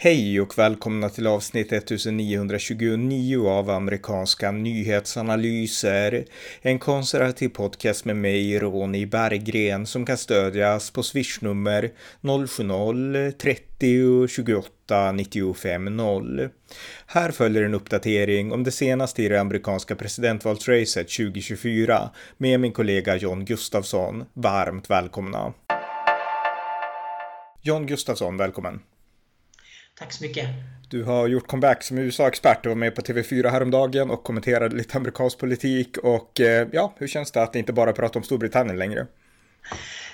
Hej och välkomna till avsnitt 1929 av amerikanska nyhetsanalyser. En konservativ podcast med mig, Ronny Berggren, som kan stödjas på swishnummer 070-30 28 95 0. Här följer en uppdatering om det senaste i det amerikanska presidentvalsracet 2024 med min kollega John Gustafsson. Varmt välkomna! John Gustafsson, välkommen! Tack så mycket. Du har gjort comeback som USA-expert och var med på TV4 häromdagen och kommenterade lite amerikansk politik och eh, ja, hur känns det att inte bara prata om Storbritannien längre?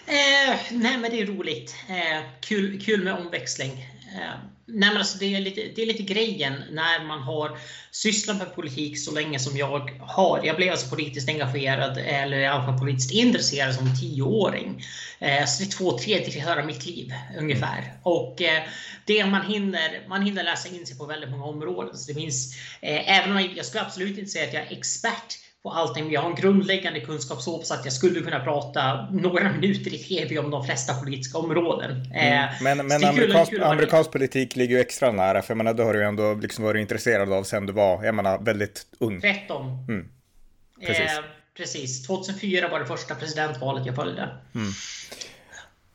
Eh, nej, men det är roligt. Eh, kul, kul med omväxling. Eh, nej, men alltså det, är lite, det är lite grejen när man har sysslat med politik så länge som jag har. Jag blev alltså politiskt engagerad, eller i alla fall politiskt intresserad som tioåring. Eh, så det är två tredjedelar av mitt liv ungefär. Och eh, det man hinner, man hinner läsa in sig på väldigt många områden. Så det finns, eh, även om jag, jag skulle absolut inte säga att jag är expert på allting. Jag har en grundläggande kunskap så att jag skulle kunna prata några minuter i TV om de flesta politiska områden. Mm. Men, men amerikansk, amerikansk politik ligger ju extra nära, för jag menar, då har du ändå liksom varit intresserad av sen du var, jag menar, väldigt ung. 13. Mm. Precis. Eh, precis. 2004 var det första presidentvalet jag följde. Mm.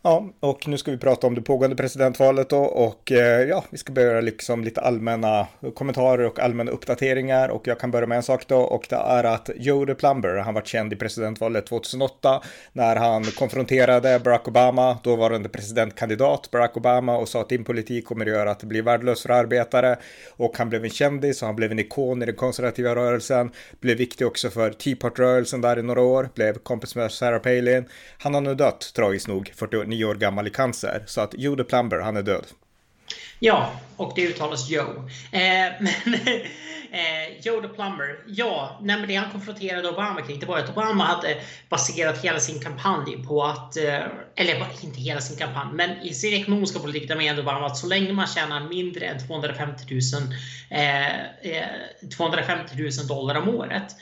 Ja, och nu ska vi prata om det pågående presidentvalet då och eh, ja, vi ska börja liksom lite allmänna kommentarer och allmänna uppdateringar och jag kan börja med en sak då och det är att Joe the Plumber, han var känd i presidentvalet 2008 när han konfronterade Barack Obama, dåvarande presidentkandidat Barack Obama och sa att din politik kommer att göra att det blir värdelöst för arbetare och han blev en kändis och han blev en ikon i den konservativa rörelsen, blev viktig också för Tea Party-rörelsen där i några år, blev kompis med Sarah Palin. Han har nu dött, tragiskt nog, 40 nio år gammal i cancer. Så att Joe the Plumber, han är död. Ja, och det uttalas Joe. Eh, men eh, Joe the Plumber, ja, nej, men det han konfronterade Obama kring det var att Obama hade baserat hela sin kampanj på att, eh, eller inte hela sin kampanj, men i sin ekonomiska politik där menade Obama att så länge man tjänar mindre än 250 000, eh, eh 250 000 dollar om året,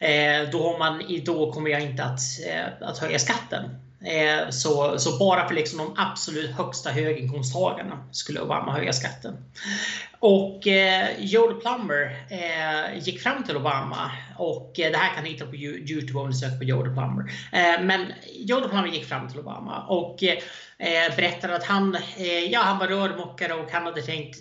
eh, då, har man, då kommer jag inte att, eh, att höja skatten. Eh, så, så bara för liksom de absolut högsta höginkomsttagarna skulle Obama höja skatten. Och eh, Joel Plummer eh, gick fram till Obama och eh, det här kan ni hitta på Youtube om ni söker på Joel Plummer. Eh, men Joel Plummer gick fram till Obama och eh, eh berättade att han, eh, ja, han var rörmokare och han hade tänkt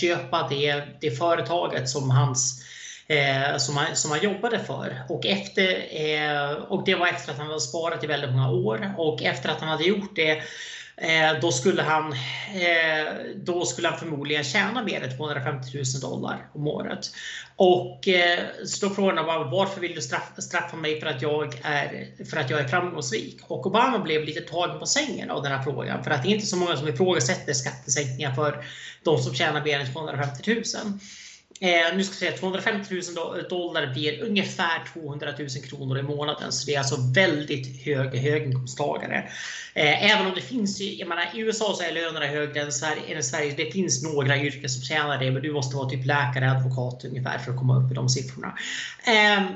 köpa det, det företaget som hans eh, som, han, som han jobbade för. Och, efter, eh, och det var efter att han hade sparat i väldigt många år. Och efter att han hade gjort det eh, då skulle, han, eh, då skulle han förmodligen tjäna mer än 250 000 dollar om året. Och eh, så då frågade han varför vill du straffa, straffa mig för att, jag är, för att jag är framgångsrik? Och Obama blev lite tagen på sängen av den här frågan. För att det är inte så många som ifrågasätter skattesänkningar för de som tjänar mer än 250 000. Eh, nu ska jag säga 250 000 eh, dollar blir ungefär 200 000 kronor i månaden. Så det är alltså väldigt höga höginkomsttagare. Eh, även om det finns, jag menar, i USA så är lönerna högre än Sverige, än Sverige. Det finns några yrken som tjänar det, men du måste vara typ läkare, advokat ungefär för att komma upp i de siffrorna. Eh,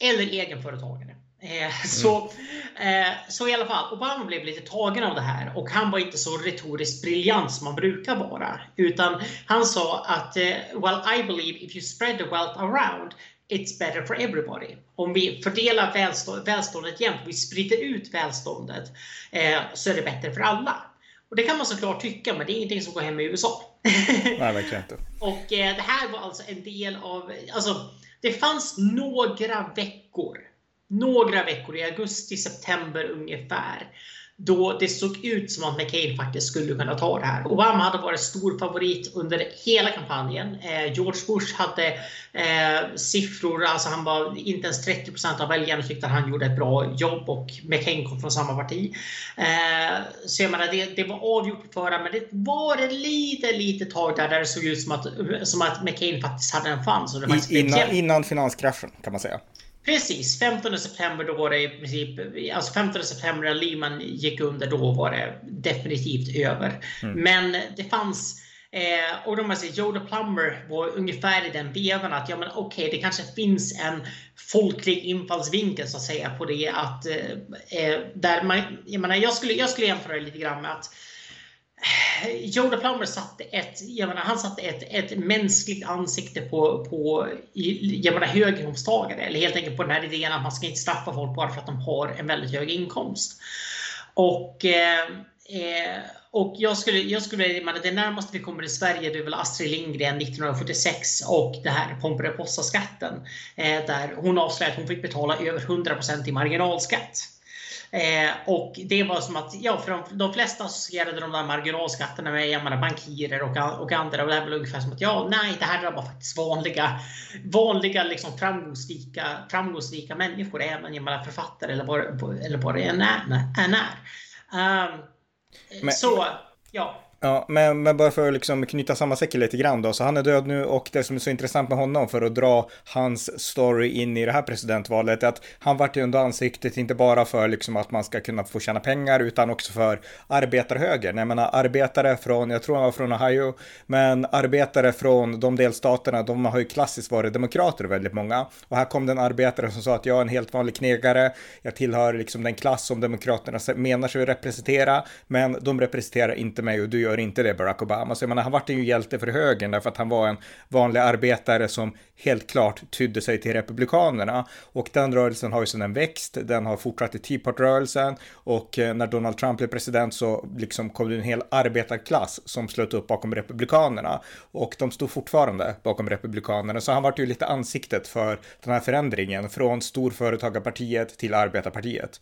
eller egenföretagare. Eh, så, eh, så i alla fall, Obama blev lite tagen av det här och han var inte så retoriskt briljant som man brukar vara. Utan han sa att eh, “Well, I believe if you spread the wealth around It's better for everybody. Om vi fördelar välstå välståndet jämnt, vi sprider ut välståndet, så är det bättre för alla. Och Det kan man såklart tycka, men det är ingenting som går hem i USA. Nej, verkligen inte. Och eh, det här var alltså en del av... Alltså, det fanns några veckor några veckor i augusti, september ungefär. Då det såg ut som att McCain faktiskt skulle kunna ta det här. Obama hade varit stor favorit under hela kampanjen. Eh, George Bush hade eh, siffror, alltså han var inte ens 30% av väljarna tyckte att han gjorde ett bra jobb och McCain kom från samma parti. Eh, så jag menar, det, det var avgjort förhand, men det var ett lite, lite tag där, där det såg ut som att, som att McCain faktiskt hade en chans. innan, innan finanskraschen kan man säga. Precis, 15 september då var det i princip, alltså 15 september när Lehman gick under, då var det definitivt över. Mm. Men det fanns, eh, och de säger Joe the Plumber var ungefär i den vevan att ja men okej, okay, det kanske finns en folklig infallsvinkel så att säga på det att eh, eh där man, jag menar, jag skulle, jag skulle jämföra det lite grann med att Joe Plummer satte ett, jag menar, han satte ett, ett mänskligt ansikte på, på jag menar, höginkomsttagare. Eller helt enkelt på den här idén att man ska inte straffa folk bara för att de har en väldigt hög inkomst. Och, eh, eh och jag skulle, jag skulle menar, det närmaste vi kommer i Sverige det är väl Astrid Lindgren 1946 och det här Pomperipossa-skatten. Eh, där hon avslöjade att hon fick betala över 100% i marginalskatt. Eh, och det var som att, ja, för de, de flesta associerade de där marginalskatterna med jag menar, bankirer och, och andra. Och det var ungefär som att, ja, nej, det här drabbar faktiskt vanliga, vanliga liksom, framgångsrika, framgångsrika människor, även jag menar, författare eller vad, eller vad det än är. Är. Um, Men... Så, ja. Ja, men, men bara för att liksom knyta samman säcken lite grann då. Så han är död nu och det som är så intressant med honom för att dra hans story in i det här presidentvalet är att han vart ju under ansiktet inte bara för liksom att man ska kunna få tjäna pengar utan också för arbetarhögern. Jag menar arbetare från, jag tror han var från Ohio, men arbetare från de delstaterna, de har ju klassiskt varit demokrater väldigt många. Och här kom det en arbetare som sa att jag är en helt vanlig knegare, jag tillhör liksom den klass som demokraterna menar sig representera, men de representerar inte mig och du gör inte det Barack Obama. Så jag menar, han vart ju hjälte för högern därför att han var en vanlig arbetare som helt klart tydde sig till republikanerna. Och den rörelsen har ju sedan växt, den har fortsatt i Tea Party-rörelsen och eh, när Donald Trump blev president så liksom kom det en hel arbetarklass som slöt upp bakom republikanerna och de stod fortfarande bakom republikanerna. Så han vart ju lite ansiktet för den här förändringen från storföretagarpartiet till arbetarpartiet.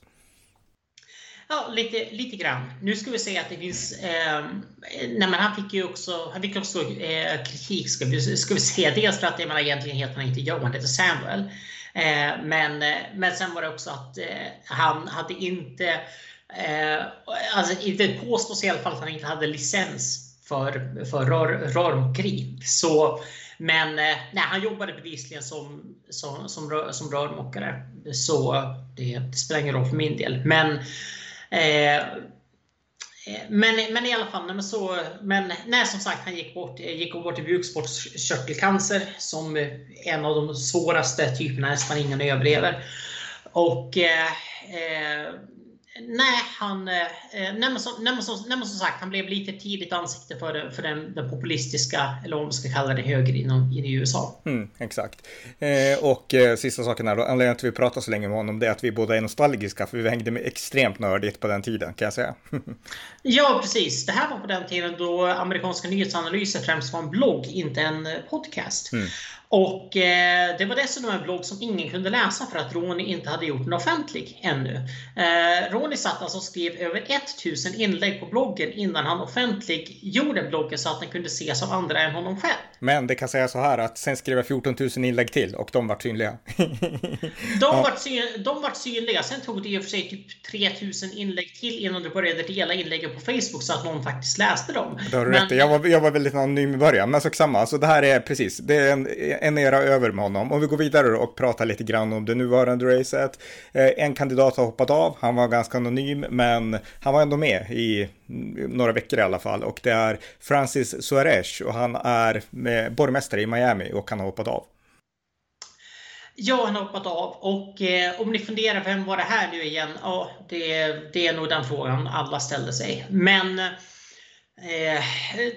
Ja, lite, lite grann. Nu ska vi säga att det finns... Eh, nej, men han fick ju också, han fick också eh, kritik, ska vi, ska vi säga. Dels för att jag menar, egentligen heter han inte Joe, han heter Samuel. Eh, men, eh, men sen var det också att eh, han hade inte... Eh, alltså, det påstås i alla fall att han inte hade licens för, för rör, rörmokeri. Så, men eh, nej, han jobbade bevisligen som, som, som, rör, som rörmokare. Så det, det spelar ingen roll för min del. Men Eh, men, men i alla fall, men så, men nej, som sagt, han gick bort, gick bort i bukspottkörtelcancer som en av de svåraste typerna, nästan ingen överlever. Och eh, eh Nej, han, eh, nej, men som, nej, men som, nej, men som sagt, han blev lite tidigt ansikte för, för den, den populistiska, eller vad man ska kalla det, höger inom, i USA. Mm, exakt. Eh, och eh, sista saken här då, anledningen till att vi pratar så länge med honom, det är att vi båda är nostalgiska, för vi hängde med extremt nördigt på den tiden, kan jag säga. ja, precis. Det här var på den tiden då amerikanska nyhetsanalyser främst var en blogg, inte en podcast. Mm. Och eh, det var dessutom en blogg som ingen kunde läsa för att Ronny inte hade gjort den offentlig ännu. Eh, Ronny satt alltså och skrev över 1000 inlägg på bloggen innan han offentliggjorde bloggen så att den kunde ses av andra än honom själv. Men det kan säga så här att sen skrev jag 14 000 inlägg till och de var synliga. de, ja. var syn, de var synliga. Sen tog det i och för sig typ 3000 inlägg till innan du började dela inläggen på Facebook så att någon faktiskt läste dem. Det har du men... rätt jag var, jag var väldigt anonym i början, men så samma. Alltså det här är precis, det är en en era över med honom. Om vi går vidare och pratar lite grann om det nuvarande racet. Eh, en kandidat har hoppat av, han var ganska anonym, men han var ändå med i mm, några veckor i alla fall. Och det är Francis Suarez och han är eh, borgmästare i Miami och han har hoppat av. Ja, han har hoppat av. Och eh, om ni funderar, vem var det här nu igen? Ja, det, det är nog den frågan alla ställde sig. Men Eh,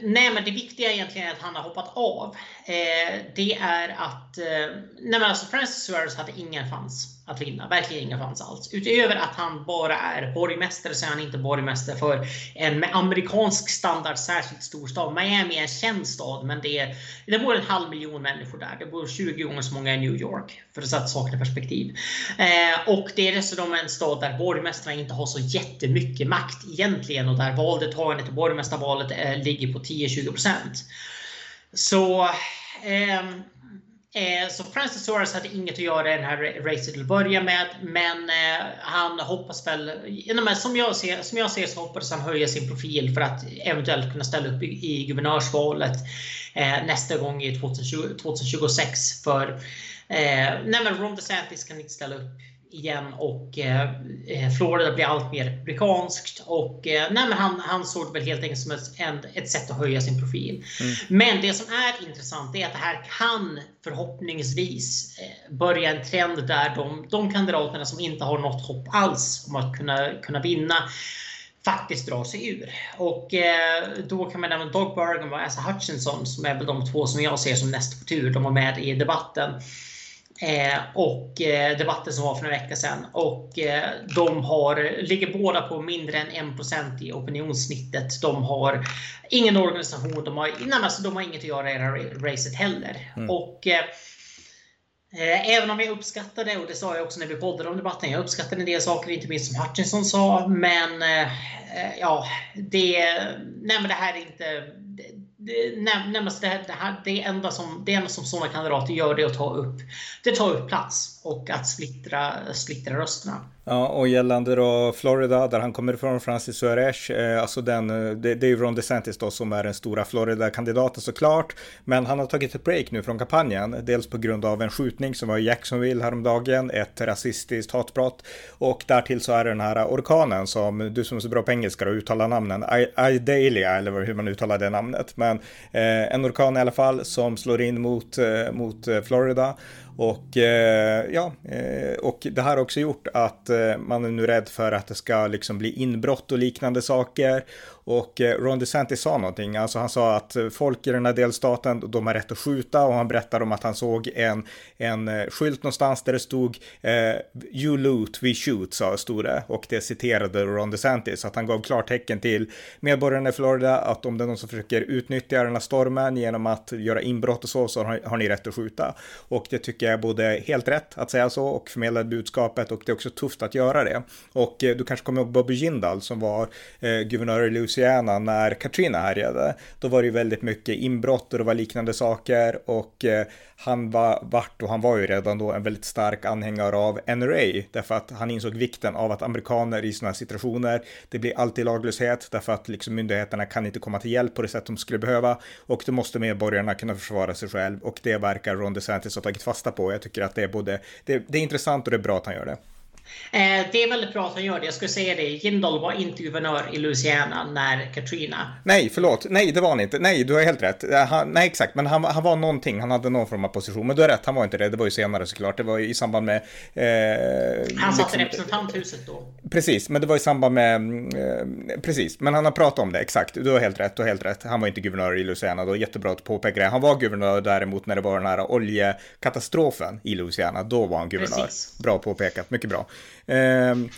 nej, men det viktiga egentligen är att han har hoppat av. Eh, det är att eh, nej, men alltså Francis Suarez hade ingen chans att vinna. Verkligen ingen chans alls. Utöver att han bara är borgmästare så är han inte borgmästare för en med amerikansk standard särskilt stor stad. Miami är en känd stad, men det, det bor en halv miljon människor där. Det bor 20 gånger så många i New York, för att sätta saker i perspektiv. Eh, och det är dessutom en stad där borgmästarna inte har så jättemycket makt egentligen och där valdeltagandet i borgmästarvalet eh, ligger på 10-20%. Så Ehm, eh, så Francis Suarez hade inget att göra i det här racet till att börja med. Men eh, han hoppas väl, som jag, ser, som jag ser så hoppas han höja sin profil för att eventuellt kunna ställa upp i, i guvernörsvalet eh, nästa gång i 2020, 2026. För eh, nej men Ron DeSantis kan inte ställa upp igen och eh, eh, Florida blir allt mer republikanskt. Och, eh, nej, men han, han såg det väl helt enkelt som ett, en, ett sätt att höja sin profil. Mm. Men det som är intressant är att det här kan förhoppningsvis eh, börja en trend där de, de kandidaterna som inte har något hopp alls om att kunna, kunna vinna faktiskt drar sig ur. Och eh, då kan man nämna Doug Bergen och Asa Hutchinson som är väl de två som jag ser som näst på tur. De var med i debatten. Eh, och eh, debatten som var för en vecka sedan. Och eh, de har, ligger båda på mindre än 1% i opinionssnittet. De har ingen organisation, de har, nej, alltså, de har inget att göra i det här racet heller. Mm. Och även om jag uppskattade, och det sa jag också när vi poddade om debatten, jag uppskattade en del saker, inte minst som Hutchinson sa. Men ja, det, nej men det här är inte... Det, det, det, här, det, här, det enda som, det enda som sådana kandidater gör det är att ta upp, det tar upp plats och att splittra, splittra rösterna. Ja, och gällande då Florida, där han kommer ifrån, Francis Suarez, eh, alltså den, eh, det, det är ju Ron DeSantis då som är den stora Florida-kandidaten såklart. Men han har tagit ett break nu från kampanjen, dels på grund av en skjutning som var i Jacksonville häromdagen, ett rasistiskt hatbrott och därtill så är det den här orkanen som du som är så bra på engelska och uttalar namnen, Idalia eller hur man uttalar det namnet. Men eh, en orkan i alla fall som slår in mot, eh, mot eh, Florida och eh, ja, eh, och det här har också gjort att eh, man är nu rädd för att det ska liksom bli inbrott och liknande saker. Och eh, Ron DeSantis sa någonting, alltså han sa att eh, folk i den här delstaten, de har rätt att skjuta och han berättade om att han såg en, en eh, skylt någonstans där det stod eh, You loot, we shoot, sa stod det. Och det citerade Ron DeSantis, att han gav klartecken till medborgarna i Florida att om det är någon som försöker utnyttja den här stormen genom att göra inbrott och så, så har, har ni rätt att skjuta. Och det tycker jag är både helt rätt att säga så och förmedla budskapet och det är också tufft att göra det. Och eh, du kanske kommer ihåg Bobby Jindal som var eh, guvernör i Louisiana Louisiana när Katrina härjade. Då var det ju väldigt mycket inbrott och det var liknande saker och eh, han var vart och han var ju redan då en väldigt stark anhängare av NRA därför att han insåg vikten av att amerikaner i sådana här situationer, det blir alltid laglöshet därför att liksom myndigheterna kan inte komma till hjälp på det sätt de skulle behöva och då måste medborgarna kunna försvara sig själv och det verkar Ron DeSantis ha tagit fasta på. Jag tycker att det är både, det, det är intressant och det är bra att han gör det. Eh, det är väldigt bra att han gör det. Jag skulle säga det. Jindal var inte guvernör i Louisiana när Katrina. Nej, förlåt. Nej, det var han inte. Nej, du har helt rätt. Eh, han, nej, exakt. Men han, han var någonting. Han hade någon form av position. Men du har rätt. Han var inte det. Det var ju senare såklart. Det var i samband med. Eh, han satt liksom, i representanthuset då. Precis, men det var i samband med. Eh, precis, men han har pratat om det. Exakt. Du har helt rätt. Du har helt rätt. Han var inte guvernör i Louisiana då. Jättebra att påpeka det. Han var guvernör däremot när det var den här oljekatastrofen i Louisiana. Då var han guvernör. Precis. Bra påpekat. Mycket bra. Ehm,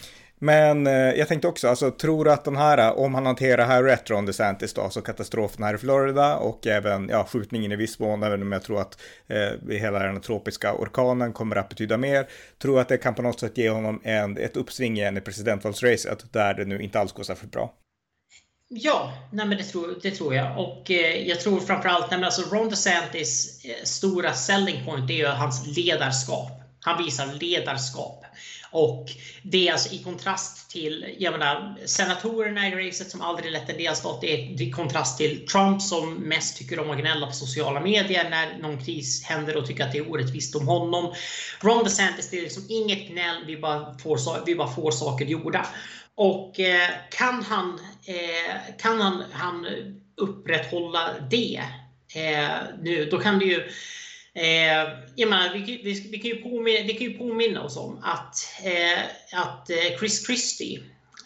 men eh, jag tänkte också, alltså tror du att den här, eh, om han hanterar här rätt Ron DeSantis då, alltså katastrofen här i Florida och även ja, skjutningen i viss mån, även om jag tror att eh, hela den tropiska orkanen kommer att betyda mer, tror att det kan på något sätt ge honom en, ett uppsving igen i presidentvalsracet där det nu inte alls går särskilt bra? Ja, nej men det, tror, det tror jag. Och eh, jag tror framförallt, nej men alltså Ron DeSantis eh, stora selling point är ju hans ledarskap. Han visar ledarskap. Och det är alltså i kontrast till jag menar, senatorerna i racet som aldrig lett en delstat. Det är i kontrast till Trump som mest tycker om att gnälla på sociala medier när någon kris händer och tycker att det är orättvist om honom. Ron DeSantis, det är liksom inget gnäll, vi bara får, vi bara får saker gjorda. Och eh, kan han, eh, kan han, han upprätthålla det eh, nu, då kan det ju Eh, jag menar, vi, vi, vi, kan ju påminna, vi kan ju påminna oss om att, eh, att eh, Chris Christie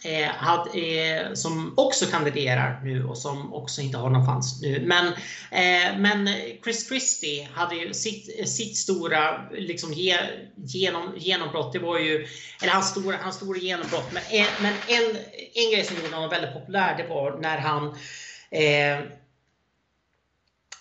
eh, hade, eh, som också kandiderar nu och som också inte har någon chans nu. Men, eh, men Chris Christie hade ju sitt, sitt stora liksom, ge, genom, genombrott. Det var ju, eller hans stora, hans stora genombrott. Men, en, men en, en grej som gjorde honom väldigt populär det var när han Eh,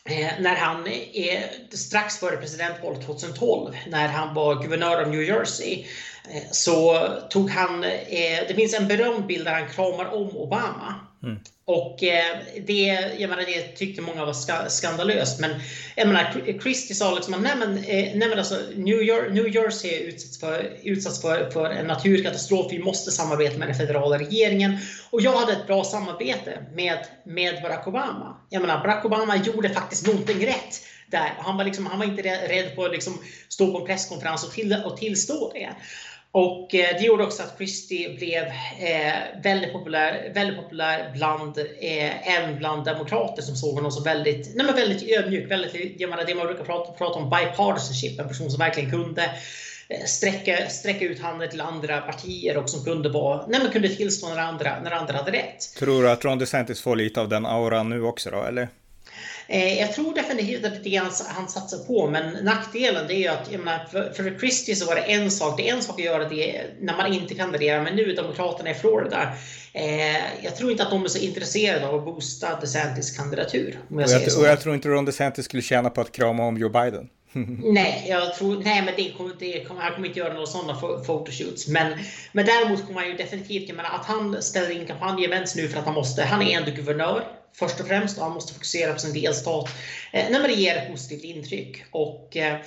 Eh, när han är strax före presidentvalet 2012, när han var guvernör av New Jersey, eh, så tog han, eh, det finns en berömd bild där han kramar om Obama. Mm. Och eh, det, jag menar, det tyckte många var skandalöst. Men jag menar, Christie sa liksom nej men, eh, nej men alltså, New, York, New Jersey är utsatt, för, utsatt för, för en naturkatastrof. Vi måste samarbeta med den federala regeringen. Och jag hade ett bra samarbete med, med Barack Obama. Jag menar, Barack Obama gjorde faktiskt någonting rätt där. Han var, liksom, han var inte rädd på att liksom stå på en presskonferens och, till, och tillstå det. Och eh, det gjorde också att Christie blev eh, väldigt, populär, väldigt populär bland, eh, även bland demokrater som såg honom som väldigt, nej men väldigt ödmjuk. Väldigt, jag menar, det man brukar prata, prata om bipartisanship, en person som verkligen kunde sträcka, sträcka ut handen till andra partier och som kunde, vara, nej, men kunde tillstå när andra, när andra hade rätt. Tror du att Ron DeSantis får lite av den auran nu också då, eller? Eh, jag tror definitivt att det är det han satsar på, men nackdelen det är ju att menar, för, för Christie så var det en sak. Det är en sak att göra det när man inte kandiderar, men nu är Demokraterna i Florida. Eh, jag tror inte att de är så intresserade av att boosta DeSantis kandidatur. Jag och, jag, och jag tror inte Ron DeSantis skulle tjäna på att krama om Joe Biden. nej, jag tror, nej, men det kommer, det kommer, han kommer inte göra några sådana photoshoots. Men, men däremot kommer han ju definitivt, jag menar, att han ställer in kampanjevents nu för att han måste. Han är ändå guvernör först och främst och han måste fokusera på sin delstat. Eh, nej, men det ger ett positivt intryck. Och, eh,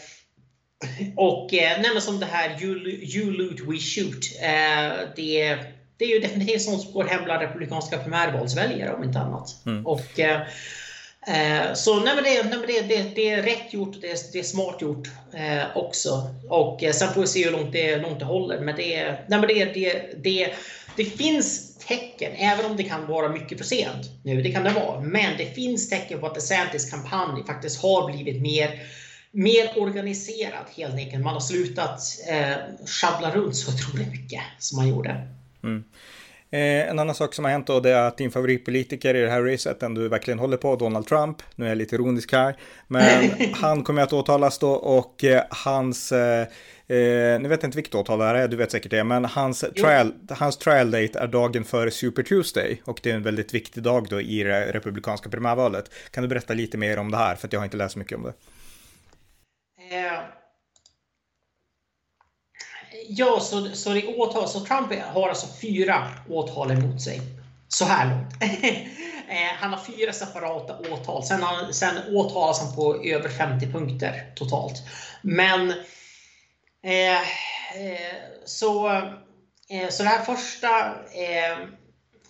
och eh, som det här you, you loot, we shoot. Eh, det, det är ju definitivt sånt som går hem bland republikanska primärvalsväljare om inte annat. Mm. Och, eh, Eh, så nej, det, nej, det, det, det, är rätt gjort, det är, det är smart gjort eh, också. Och eh, sen får vi se hur långt det, långt det håller. Men, det, nej, men det, det, det, det finns tecken, även om det kan vara mycket för sent nu, det kan det vara. Men det finns tecken på att DeSantis kampanj faktiskt har blivit mer mer organiserad helt enkelt. Man har slutat eh, sjabbla runt så otroligt mycket som man gjorde. Mm. Eh, en annan sak som har hänt då det är att din favoritpolitiker i det här racet, den du verkligen håller på, Donald Trump, nu är jag lite ironisk här, men han kommer att åtalas då och eh, hans eh, Eh, nu vet jag inte vilket åtal det här är, du vet säkert det, men hans trial, hans trial date är dagen före Super Tuesday och det är en väldigt viktig dag då i det republikanska primärvalet. Kan du berätta lite mer om det här, för jag har inte läst mycket om det. Eh, Ja, så, så, det åtal, så Trump har alltså fyra åtal emot sig. Så här långt. Eh, han har fyra separata åtal. Sen, har, sen åtalas han på över 50 punkter totalt. Men eh, eh, så, eh, så det här första eh,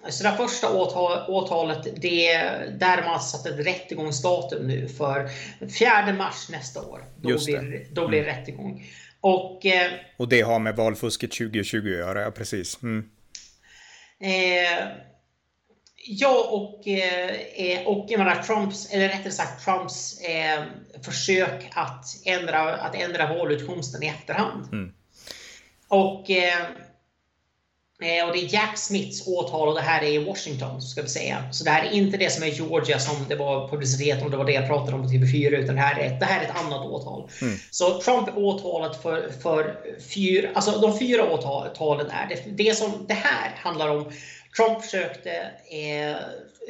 så det första åtal, åtalet, det, där man satt ett rättegångsdatum nu för 4 mars nästa år. Då, blir, då blir mm. rättegång. Och, eh, och det har med valfusket 2020 att göra, ja precis. Mm. Eh, ja, och, eh, och jag menar, Trumps, eller rättare sagt Trumps eh, försök att ändra, att ändra valutkomsten i efterhand. Mm. Och eh, Eh, och det är Jack Smiths åtal och det här är i Washington, ska vi säga. Så det här är inte det som är Georgia som det var publicitet om, det var det jag pratade om på TV4, utan det här är, det här är ett annat åtal. Mm. Så Trump är åtalet för, för fyra, alltså de fyra åtalen är, det, det som det här handlar om, Trump försökte eh,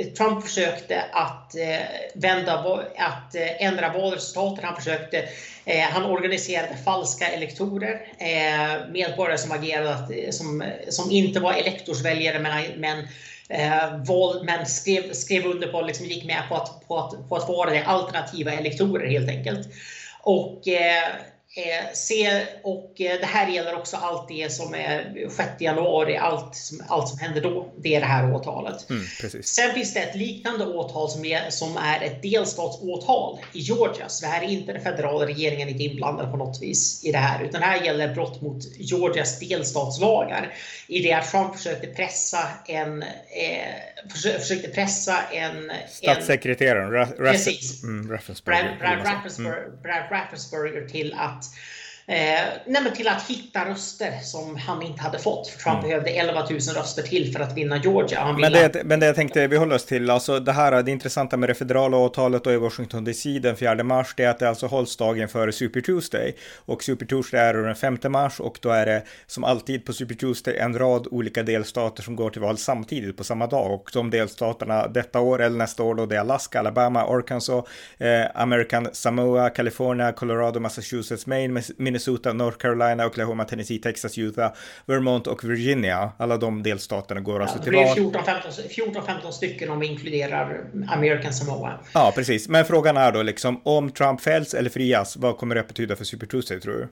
Trump försökte att, eh, vända, att eh, ändra valresultatet. Han, försökte, eh, han organiserade falska elektorer. Eh, medborgare som agerade eh, som, som inte var elektorsväljare men, men, eh, val, men skrev, skrev under på, liksom gick med på att, på att, på att vara det alternativa elektorer helt enkelt. Och Eh, se, och eh, det här gäller också allt det som är 6 januari, allt som, allt som händer då. Det är det här åtalet. Mm, Sen finns det ett liknande åtal som är, som är ett delstatsåtal i Georgia. Så det här är inte den federala regeringen inte inblandad på något vis i det här. Utan det här gäller brott mot Georgias delstatslagar. I det att Trump försökte pressa en eh, försökte pressa en... Statssekreteraren, Precis. Mm. Brad, Brad, Brad Raffensperger till att Eh, till att hitta röster som han inte hade fått. För Trump mm. behövde 11 000 röster till för att vinna Georgia. men, det, men det jag tänkte vi håller oss till, alltså det här, det intressanta med det federala avtalet och i Washington DC den 4 mars, det är att det alltså hålls dagen före Super Tuesday. Och Super Tuesday är den 5 mars och då är det som alltid på Super Tuesday en rad olika delstater som går till val samtidigt på samma dag. Och de delstaterna detta år eller nästa år då det är Alaska, Alabama, Arkansas, eh, American Samoa, California, Colorado, Massachusetts, Maine, Minnesota Minnesota, North Carolina, Oklahoma, Tennessee, Texas, Utah, Vermont och Virginia. Alla de delstaterna går alltså till val. Det blir 14-15 stycken om vi inkluderar American Samoa. Ja, precis. Men frågan är då liksom om Trump fälls eller frias, vad kommer det att betyda för Super Tuesday tror du?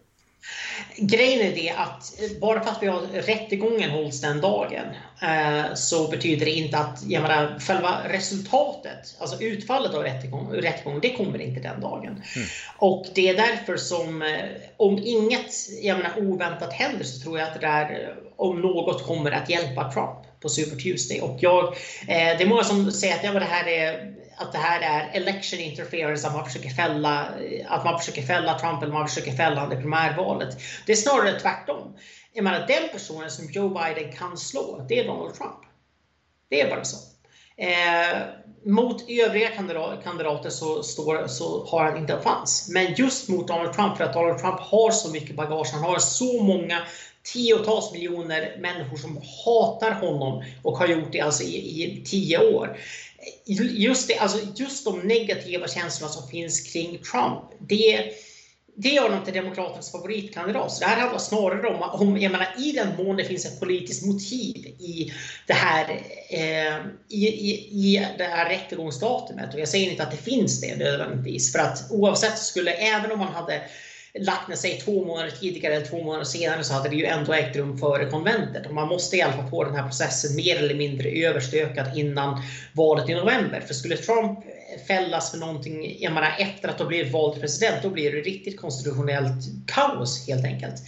Grejen är det att eh, bara för att vi har rättegången hålls den dagen eh, så betyder det inte att jag menar, själva resultatet, alltså utfallet av rättegången, rättegång, det kommer inte den dagen. Mm. Och det är därför som, eh, om inget jag menar, oväntat händer så tror jag att det där om något kommer att hjälpa Trump på Super Tuesday. Och jag, det är många som säger att ja, det här är att det här är election interference, att man försöker fälla, att man försöker fälla Trump eller man försöker fälla honom i primärvalet. Det är snarare tvärtom. Jag menar, den personen som Joe Biden kan slå, det är Donald Trump. Det är bara så. Eh, mot övriga kandidater så, står, så har han inte en chans. Men just mot Donald Trump, för att Donald Trump har så mycket bagage, han har så många tiotals miljoner människor som hatar honom och har gjort det alltså i, i tio år. Just, det, alltså just de negativa känslorna som finns kring Trump, det, det gör honom till Demokraternas favoritkandidat. Så det här handlar snarare om, om jag menar, i den mån det finns ett politiskt motiv i det här, eh, i, i, i det här rättegångsdatumet. Och jag säger inte att det finns det nödvändigtvis. För att oavsett skulle, även om man hade lagt sig två månader tidigare eller två månader senare så hade det ju ändå ägt rum före konventet. Och man måste i alla fall få den här processen mer eller mindre överstökad innan valet i november. För skulle Trump fällas för någonting, jag menar efter att ha blivit vald till president, då blir det riktigt konstitutionellt kaos helt enkelt.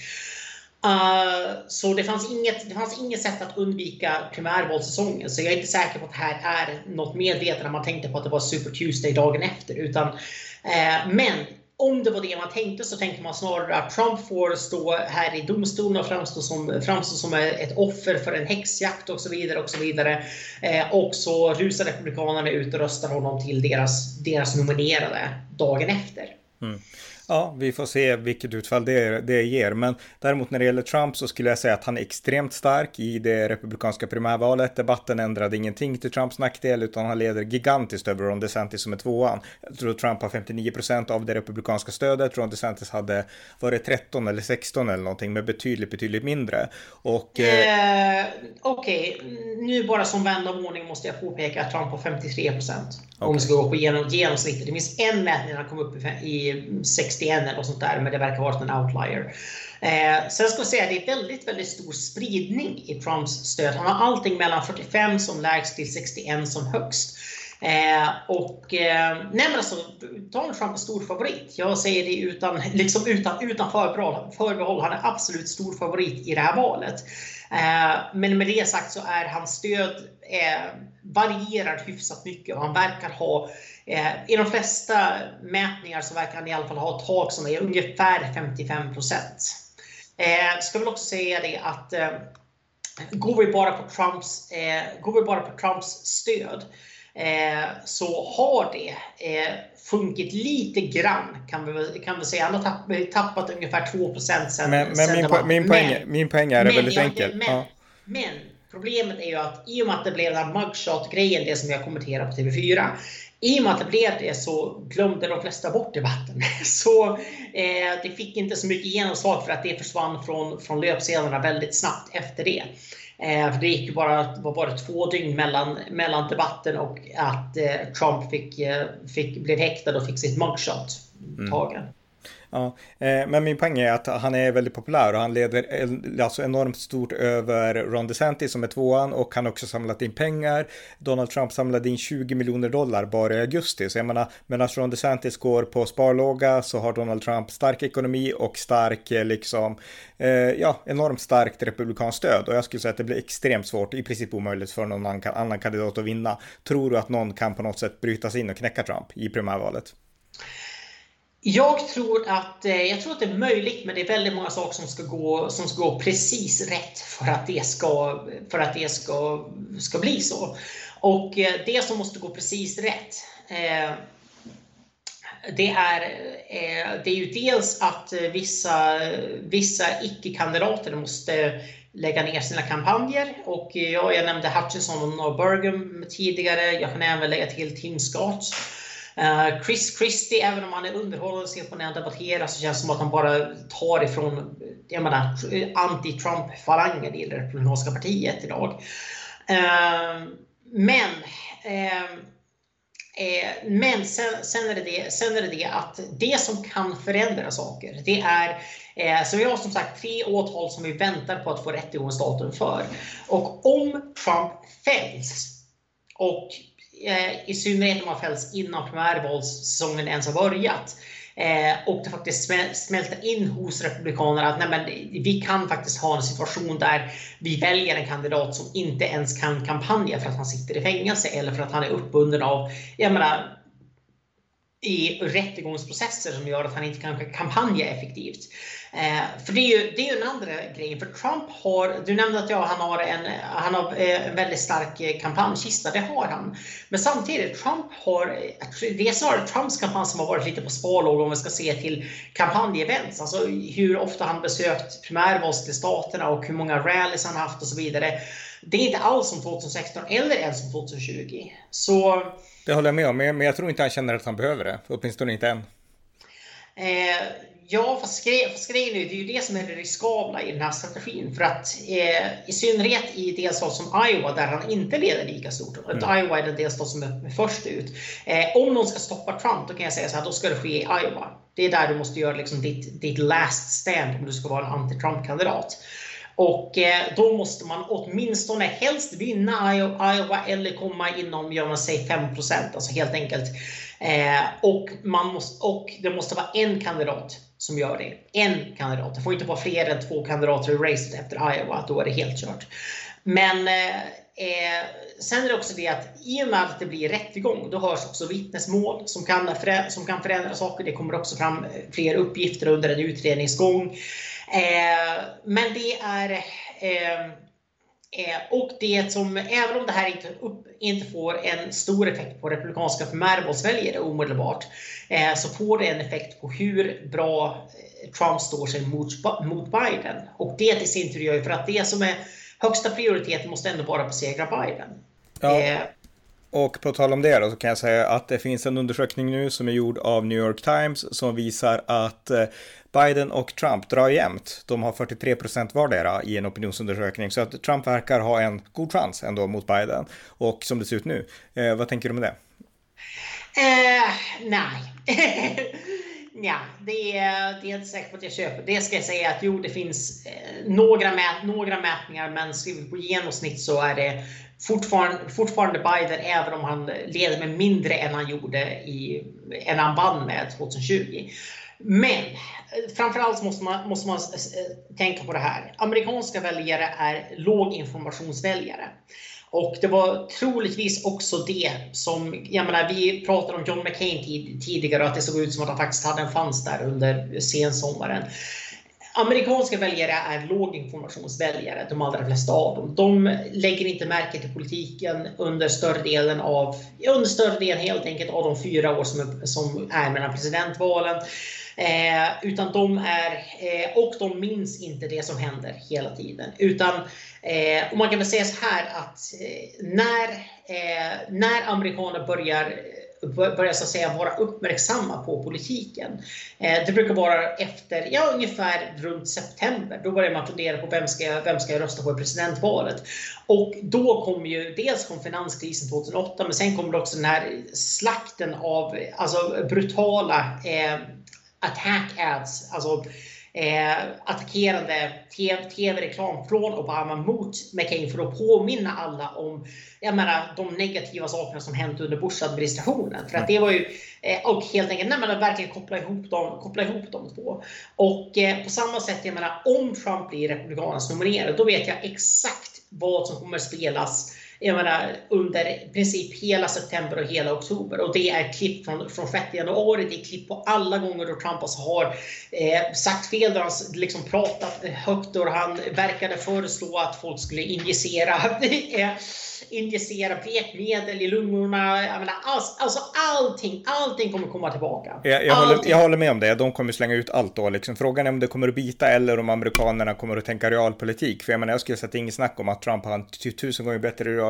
Uh, så det fanns, inget, det fanns inget sätt att undvika primärvalssäsongen. Så jag är inte säker på att det här är något medvetet när man tänkte på att det var Super Tuesday dagen efter. Utan, uh, men om det var det man tänkte så tänkte man snarare att Trump får stå här i domstolen och framstå som, framstå som ett offer för en häxjakt och så vidare. Och så vidare. Eh, och så rusar Republikanerna ut och röstar honom till deras, deras nominerade dagen efter. Mm. Ja, vi får se vilket utfall det, det ger. Men däremot när det gäller Trump så skulle jag säga att han är extremt stark i det republikanska primärvalet. Debatten ändrade ingenting till Trumps nackdel utan han leder gigantiskt över Ron DeSantis som är tvåan. Jag tror Trump har 59 procent av det republikanska stödet. Ron DeSantis hade varit 13 eller 16 eller någonting med betydligt, betydligt mindre. Och, eh, eh, Okej, okay. nu bara som vän av ordning måste jag påpeka att Trump har 53 procent. Okay. Om vi ska gå på genom, genomsnittet. Det finns en mätning där han kom upp i 61 eller sånt där, men det verkar vara en outlier. Eh, sen ska vi säga att det är väldigt, väldigt stor spridning i Trumps stöd. Han har allting mellan 45 som lägst till 61 som högst. Eh, och eh, nej men alltså, Donald Trump är stor favorit. Jag säger det utan, liksom utan, utan förbehåll, förbehåll. Han är absolut stor favorit i det här valet. Eh, men med det sagt så är hans stöd eh, varierar hyfsat mycket och han verkar ha i de flesta mätningar så verkar han i alla fall ha ett tak som är ungefär 55 procent. Eh, ska väl också säga det att eh, går vi bara på Trumps, eh, går vi bara på Trumps stöd eh, så har det eh, sjunkit lite grann kan vi, kan vi säga. Han har tappat, tappat ungefär 2 sen, Men, men sen min, po min, poäng, men, min poäng är men, väldigt ja, enkel. Men, ja. men Problemet är ju att i och med att det blev den här mugshot-grejen, det som jag kommenterade på TV4. I och med att det blev det så glömde de flesta bort debatten. Så eh, det fick inte så mycket genomslag för att det försvann från, från löpsedlarna väldigt snabbt efter det. Eh, för det gick ju bara, var bara två dygn mellan, mellan debatten och att eh, Trump fick, eh, fick, blev häktad och fick sitt mugshot tagen. Mm. Ja, eh, men min poäng är att han är väldigt populär och han leder alltså enormt stort över Ron DeSantis som är tvåan och han har också samlat in pengar. Donald Trump samlade in 20 miljoner dollar bara i augusti, så jag menar medan Ron DeSantis går på sparlåga så har Donald Trump stark ekonomi och stark eh, liksom, eh, ja, enormt starkt republikanskt stöd och jag skulle säga att det blir extremt svårt, i princip omöjligt för någon annan kandidat att vinna. Tror du att någon kan på något sätt bryta sig in och knäcka Trump i primärvalet? Jag tror, att, eh, jag tror att det är möjligt, men det är väldigt många saker som ska gå, som ska gå precis rätt för att det ska, för att det ska, ska bli så. Och eh, det som måste gå precis rätt, eh, det är, det är ju dels att vissa, vissa icke-kandidater måste lägga ner sina kampanjer. Och jag, jag nämnde Hutchinson och Burgum tidigare. Jag kan även lägga till Tim Scott. Eh, Chris Christie, även om han är underhållande att se på när han debatterar, så känns det som att han bara tar ifrån jag menar, anti-Trump-falangen i det republikanska partiet idag. Eh, men eh, men sen, sen, är det det, sen är det det att det som kan förändra saker, det är eh, så vi har som sagt tre åtal som vi väntar på att få rättegångsdatum för. Och om Trump fälls och Eh, i synnerhet om man fälls innan primärvalssäsongen ens har börjat, Eh, och det faktiskt smälter in hos Republikanerna att nej, men, vi kan faktiskt ha en situation där vi väljer en kandidat som inte ens kan kampanja för att han sitter i fängelse eller för att han är uppbunden av, jag menar, i rättegångsprocesser som gör att han inte kan kampanja effektivt. Eh, för det är ju det är en andra grejen. För Trump har, du nämnde att ja, han har en, han har eh, en väldigt stark eh, kampanjkista, det har han. Men samtidigt, Trump har, det är snarare Trumps kampanj som har varit lite på sparlåga om vi ska se till kampanjevents. Alltså hur ofta han besökt primärvalsstaterna och hur många rallys han haft och så vidare. Det är inte alls som 2016 eller ens som 2020. Så det håller jag med om, men jag tror inte han känner att han behöver det. Åtminstone inte än. Eh, ja, fast, grej, fast grejen är det är ju det som är det riskabla i den här strategin. För att eh, i synnerhet i delstat som Iowa där han inte leder lika stort. Mm. Iowa är den delstat som är först ut. Eh, om någon ska stoppa Trump, då kan jag säga så här, då ska det ske i Iowa. Det är där du måste göra liksom ditt, ditt last stand om du ska vara en anti-Trump-kandidat. Och eh, då måste man åtminstone helst vinna Iowa eller komma inom, gör man säg 5% alltså helt enkelt. Eh, och, man måste, och det måste vara en kandidat som gör det. En kandidat. Det får inte vara fler än två kandidater i racet efter Iowa, då är det helt kört. Men eh, eh, sen är det också det att i och med att det blir rättegång, då hörs också vittnesmål som kan, som kan förändra saker. Det kommer också fram eh, fler uppgifter under en utredningsgång. Eh, men det är eh, och det som, även om det här inte, upp, inte får en stor effekt på republikanska primärvalsväljare omedelbart, eh, så får det en effekt på hur bra Trump står sig mot, mot Biden. Och det i sin tur gör ju för att det som är högsta prioritet måste ändå vara att besegra Biden. Ja. Eh, och på tal om det då så kan jag säga att det finns en undersökning nu som är gjord av New York Times som visar att Biden och Trump drar jämnt. De har 43 procent vardera i en opinionsundersökning, så att Trump verkar ha en god chans ändå mot Biden. Och som det ser ut nu, eh, vad tänker du om det? Eh, nej. Ja, det är, det är inte säkert att jag köper. Det ska jag säga att jo, det finns eh, några, mät, några mätningar, men ser vi på genomsnitt så är det fortfarande, fortfarande Biden, även om han leder med mindre än han gjorde i, än han vann med 2020. Men framförallt måste man, måste man eh, tänka på det här. Amerikanska väljare är låginformationsväljare. Och det var troligtvis också det som, jag menar, vi pratade om John McCain tid, tidigare att det såg ut som att han faktiskt hade en fanns där under sensommaren. Amerikanska väljare är låginformationsväljare, de allra flesta av dem. De lägger inte märke till politiken under större delen av, under större delen helt enkelt av de fyra år som är, som är mellan presidentvalen. Eh, utan de är, eh, och de minns inte det som händer hela tiden. Utan, eh, och man kan väl säga så här att eh, när, eh, när amerikaner börjar börjar så att säga vara uppmärksamma på politiken. Eh, det brukar vara efter, ja ungefär runt september. Då börjar man fundera på vem ska jag, vem ska jag rösta på i presidentvalet? Och då kom ju, dels kom finanskrisen 2008, men sen kom det också den här slakten av alltså brutala eh, attack ads, alltså eh, attackerande tv-reklam från Obama mot McCain för att påminna alla om jag menar, de negativa sakerna som hänt under Bush-administrationen. För att det var ju, eh, och helt enkelt, nej, men verkligen koppla ihop, dem, koppla ihop de två. Och eh, på samma sätt, jag menar, om Trump blir republikanernas nominerad, då vet jag exakt vad som kommer spelas jag menar, under i princip hela september och hela oktober. Och det är klipp från, från 6 januari. Det är klipp på alla gånger då Trump alltså har eh, sagt fel, då han liksom pratat högt och han verkade föreslå att folk skulle injicera eh, injicera pekmedel i lungorna. Jag menar, alltså, alltså allting, allting kommer komma tillbaka. Jag, jag, håller, jag håller med om det. De kommer slänga ut allt då. Liksom. Frågan är om det kommer att bita eller om amerikanerna kommer att tänka realpolitik. För jag menar, jag skulle sätta inget snack om att Trump har en tusen gånger bättre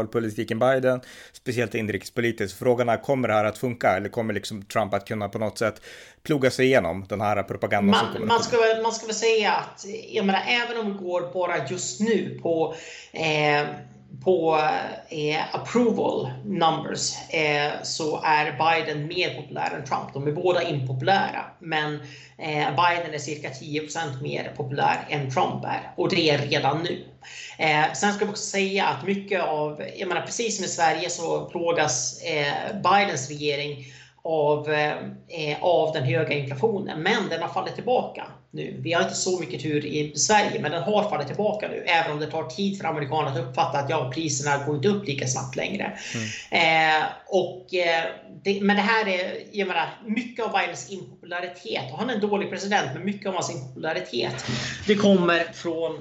än Biden, speciellt inrikespolitiskt. Frågan är, kommer det här att funka eller kommer liksom Trump att kunna på något sätt ploga sig igenom den här propagandan man, som kommer man ska, väl, man ska väl säga att, jag menar, även om vi går bara just nu på eh, på eh, approval numbers eh, så är Biden mer populär än Trump. De är båda impopulära. Men eh, Biden är cirka 10% mer populär än Trump är. Och det är redan nu. Eh, sen ska vi också säga att mycket av, jag menar precis som i Sverige så plågas eh, Bidens regering av, eh, av den höga inflationen. Men den har fallit tillbaka nu. Vi har inte så mycket tur i Sverige, men den har fallit tillbaka nu. Även om det tar tid för amerikanerna att uppfatta att ja, priserna går inte upp lika snabbt längre. Mm. Eh, och, eh, det, men det här är, jag menar, mycket av Bidens impopularitet, och han är en dålig president, men mycket av hans impopularitet, det kommer från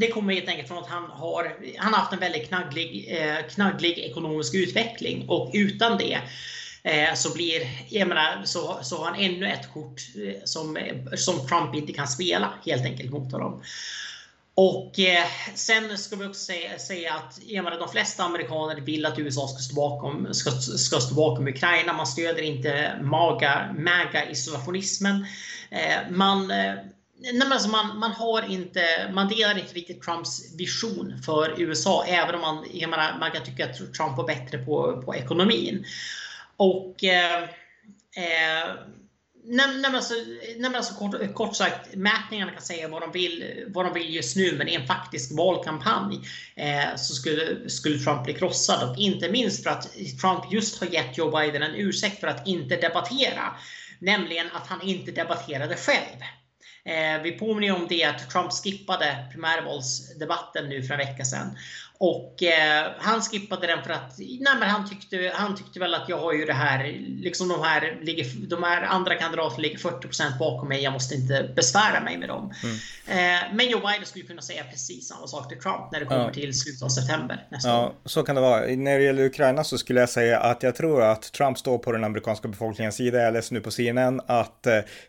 det kommer helt enkelt från att han har, han har haft en väldigt knagglig, eh, knagglig ekonomisk utveckling och utan det Eh, så blir, jag menar, så, så har han ännu ett kort eh, som, eh, som Trump inte kan spela helt enkelt mot honom. Och eh, sen ska vi också säga, säga att jag menar, de flesta amerikaner vill att USA ska stå bakom, ska, ska stå bakom Ukraina. Man stöder inte MAGA, MAGA isolationismen. Eh, man Nej, alltså man, man, har inte, man delar inte riktigt Trumps vision för USA, även om man, jag menar, man kan tycka att Trump var bättre på, på ekonomin. Och eh, eh, Nej, nej, alltså, nej, alltså kort, kort, sagt, mätningarna kan säga vad de, vill, vad de vill just nu, men i en faktisk valkampanj eh, så skulle, skulle Trump bli krossad. Och inte minst för att Trump just har gett Joe Biden en ursäkt för att inte debattera. Nämligen att han inte debatterade själv. Eh, vi påminner om det att Trump skippade primärvalsdebatten nu för en vecka sedan. Och eh, han skippade den för att nej, men han, tyckte, han tyckte väl att jag har ju det här, liksom de här, ligger, de här andra kandidaterna ligger 40% bakom mig, jag måste inte besvära mig med dem. Mm. Eh, men Joe Biden skulle kunna säga precis samma sak till Trump när det kommer ja. till slutet av september nästa ja, år. Så kan det vara. När det gäller Ukraina så skulle jag säga att jag tror att Trump står på den amerikanska befolkningens sida. Jag läser nu på CNN att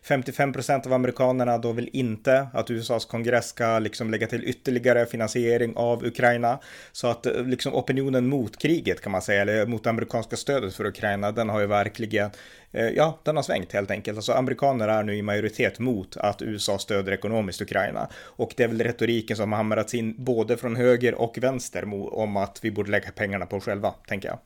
55% eh, av amerikanerna då vill inte att USAs kongress ska liksom lägga till ytterligare finansiering av Ukraina. Så att eh, liksom opinionen mot kriget kan man säga, eller mot det amerikanska stödet för Ukraina, den har ju verkligen, eh, ja, den har svängt helt enkelt. Alltså amerikaner är nu i majoritet mot att USA stöder ekonomiskt Ukraina. Och det är väl retoriken som har hamrats in både från höger och vänster om att vi borde lägga pengarna på själva, tänker jag.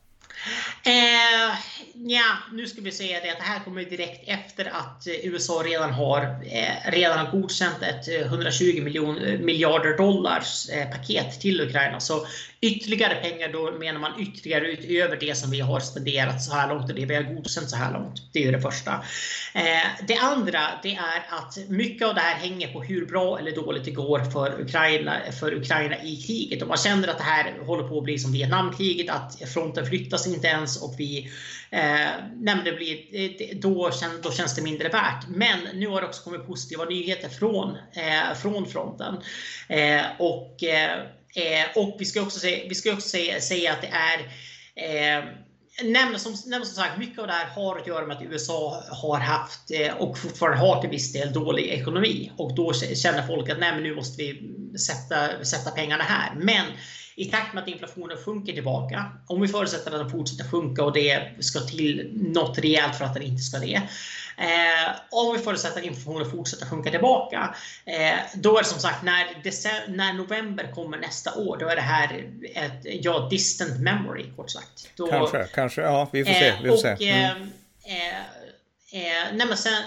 Eh, ja, nu ska vi säga det att det här kommer direkt efter att USA redan har, eh, redan har godkänt ett eh, 120 miljon, eh, miljarder dollars eh, paket till Ukraina. Så ytterligare pengar, då menar man ytterligare utöver det som vi har spenderat så här långt och det vi har godkänt så här långt. Det är ju det första. Eh, det andra, det är att mycket av det här hänger på hur bra eller dåligt det går för Ukraina, för Ukraina i kriget. Om man känner att det här håller på att bli som Vietnamkriget, att fronten flyttas inte ens och vi eh, det blir, eh, då, då känns det mindre värt. Men nu har det också kommit positiva nyheter från, eh, från fronten. Eh, och eh, eh och vi ska också, säga, vi ska också säga, säga att det är eh, Nämn som, nämn som sagt, mycket av det här har att göra med att USA har haft eh, och fortfarande har till viss del dålig ekonomi. Och då känner folk att nej, men nu måste vi sätta, sätta pengarna här. Men i takt med att inflationen sjunker tillbaka, om vi förutsätter att den fortsätter sjunka och det ska till något rejält för att den inte ska det. Eh, om vi förutsätter att inflationen fortsätter sjunka tillbaka, eh, då är det som sagt när, när november kommer nästa år, då är det här ett ja, distant memory kort sagt. Då, kanske, kanske, ja vi får se. Vi får och, se. Mm. Eh, nej men sen,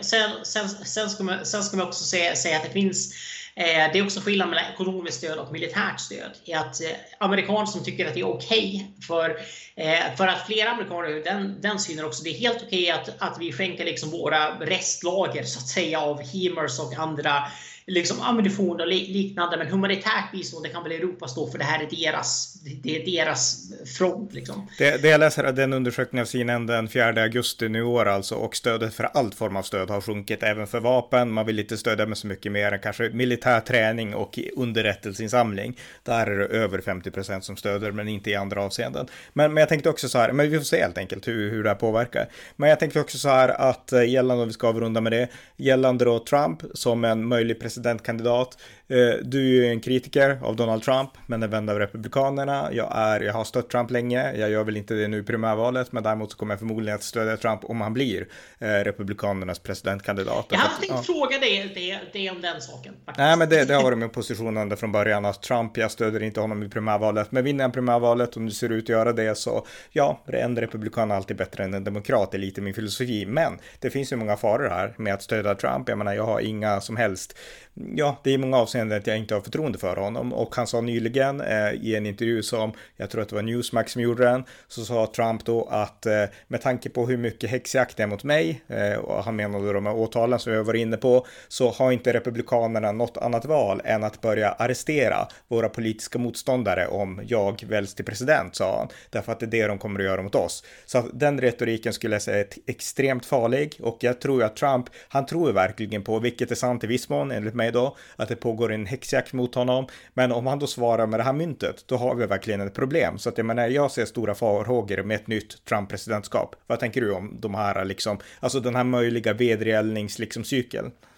sen, sen, sen, ska man, sen ska man också säga, säga att det finns Eh, Eh, det är också skillnad mellan ekonomiskt stöd och militärt stöd. I att eh, amerikaner som tycker att det är okej okay för, eh, för att flera amerikaner har den, den synen också. Det är helt okej okay att, att vi skänker liksom våra restlager så att säga av HIMARS och andra liksom ammunition och liknande. Men humanitärt bistånd det kan väl Europa stå för. Det här är deras, det är deras front. Liksom. Det, det jag läser är den undersökningen av CNN den 4 augusti nu år alltså och stödet för all form av stöd har sjunkit även för vapen. Man vill inte stödja med så mycket mer än kanske militär träning och underrättelseinsamling. Där är det över 50 procent som stöder men inte i andra avseenden. Men, men jag tänkte också så här, men vi får se helt enkelt hur, hur det här påverkar. Men jag tänkte också så här att eh, gällande, om vi ska avrunda med det, gällande då Trump som en möjlig president presidentkandidat. Eh, du är ju en kritiker av Donald Trump, men en vän av Republikanerna. Jag, är, jag har stött Trump länge. Jag gör väl inte det nu i primärvalet, men däremot så kommer jag förmodligen att stödja Trump om han blir eh, Republikanernas presidentkandidat. Jag hade tänkt ja. fråga dig det, det om den saken. Faktiskt. Nej, men det, det har varit min position ända från början att Trump, jag stöder inte honom i primärvalet, men vinner han primärvalet, om det ser ut att göra det, så ja, en republikan är alltid bättre än en demokrat, det är lite min filosofi. Men det finns ju många faror här med att stödja Trump. Jag menar, jag har inga som helst ja, det är många avseende att jag inte har förtroende för honom och han sa nyligen eh, i en intervju som jag tror att det var Newsmax som gjorde den så sa Trump då att eh, med tanke på hur mycket häxjakt det är mot mig eh, och han menade de här åtalen som jag var inne på så har inte republikanerna något annat val än att börja arrestera våra politiska motståndare om jag väljs till president sa han därför att det är det de kommer att göra mot oss. Så att den retoriken skulle jag säga är extremt farlig och jag tror att Trump, han tror verkligen på, vilket är sant i viss mån enligt mig då, att det pågår en häxjakt mot honom. Men om han då svarar med det här myntet, då har vi verkligen ett problem. Så att jag menar, jag ser stora farhågor med ett nytt Trump-presidentskap. Vad tänker du om de här, liksom, alltså den här möjliga vedergällningscykeln? Liksom, Eh,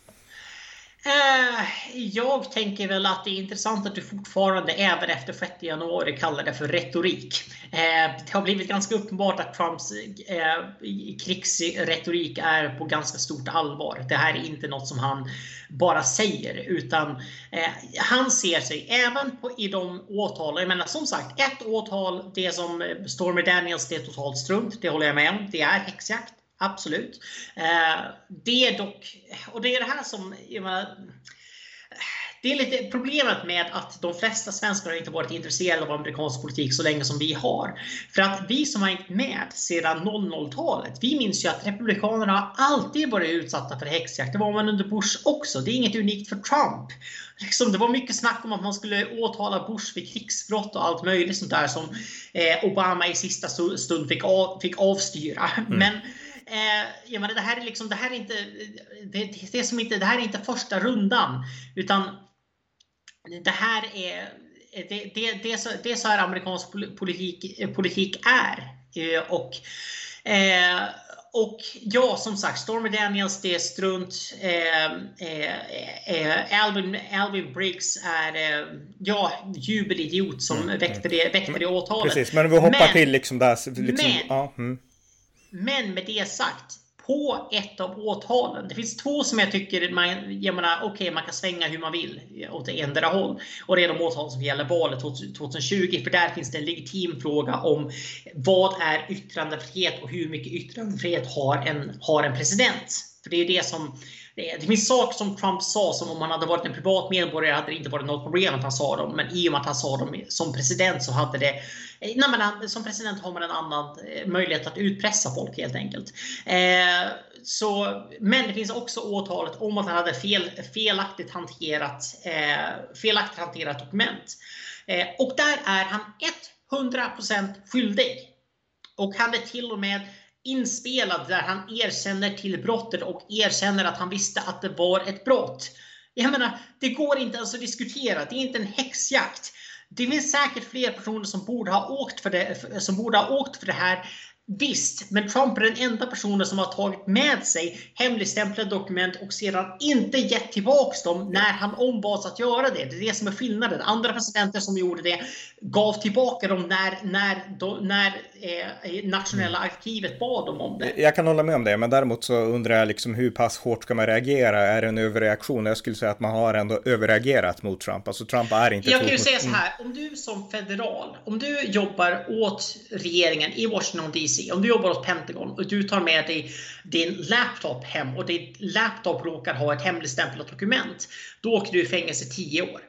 Eh, jag tänker väl att det är intressant att du fortfarande även efter 6 januari kallar det för retorik. Eh, det har blivit ganska uppenbart att Trumps eh, krigsretorik är på ganska stort allvar. Det här är inte något som han bara säger utan han ser sig även på, i de åtal. Jag menar som sagt ett åtal, det som Stormy Daniels, det är totalt strunt. Det håller jag med om. Det är häxjakt. Absolut. Eh, det är dock, och det är det här som, det är lite problemet med att de flesta svenskar har inte varit intresserade av amerikansk politik så länge som vi har. För att vi som har hängt med sedan 00-talet, vi minns ju att republikanerna har alltid varit utsatta för häxjakt. Det var man under Bush också. Det är inget unikt för Trump. Liksom, det var mycket snack om att man skulle åtala Bush för krigsbrott och allt möjligt sånt där som eh, Obama i sista stund fick, av, fick avstyra. Mm. Men eh, jag menar, det här är liksom, det här är inte, det, det, är som inte, det här är inte första rundan. Utan det här är, det, det, det, är, så, det är så här amerikansk politik, politik är. Eh, och eh, och ja, som sagt, Stormy Daniels, det är strunt. Eh, eh, eh, Alvin, Alvin Briggs är eh, ja, jubelidiot som mm. väckte, det, väckte det åtalet. Precis, men vi hoppar men, till liksom där. Liksom, men, ja, mm. Men med det sagt, på ett av åtalen. Det finns två som jag tycker man, jag menar, okay, man kan svänga hur man vill åt endera håll. Och det är de åtal som gäller valet 2020. För där finns det en legitim fråga om vad är yttrandefrihet och hur mycket yttrandefrihet har en, har en president? För det är det som det finns saker som Trump sa som om han hade varit en privat medborgare hade det inte varit något problem att han sa dem. Men i och med att han sa dem som president så hade det... Nej, men som president har man en annan eh, möjlighet att utpressa folk helt enkelt. Eh, så, men det finns också åtalet om att han hade fel, felaktigt, hanterat, eh, felaktigt hanterat dokument. Eh, och där är han 100% skyldig. Och han är till och med inspelad där han erkänner till brottet och erkänner att han visste att det var ett brott. Jag menar, det går inte ens att diskutera. Det är inte en häxjakt. Det finns säkert fler personer som borde ha åkt för det, som borde ha åkt för det här. Visst, men Trump är den enda personen som har tagit med sig hemligstämplade dokument och sedan inte gett tillbaks dem när han ombads att göra det. Det är det som är skillnaden. Andra presidenter som gjorde det gav tillbaka dem när, när, då, när eh, nationella arkivet bad dem om det. Jag kan hålla med om det, men däremot så undrar jag liksom hur pass hårt ska man reagera? Är det en överreaktion? Jag skulle säga att man har ändå överreagerat mot Trump. Alltså Trump är inte... Jag kan ju säga så här, om du som federal, om du jobbar åt regeringen i Washington DC PC, om du jobbar hos Pentagon och du tar med dig din laptop hem och din laptop råkar ha ett hemligstämplat dokument. Då åker du i fängelse 10 år.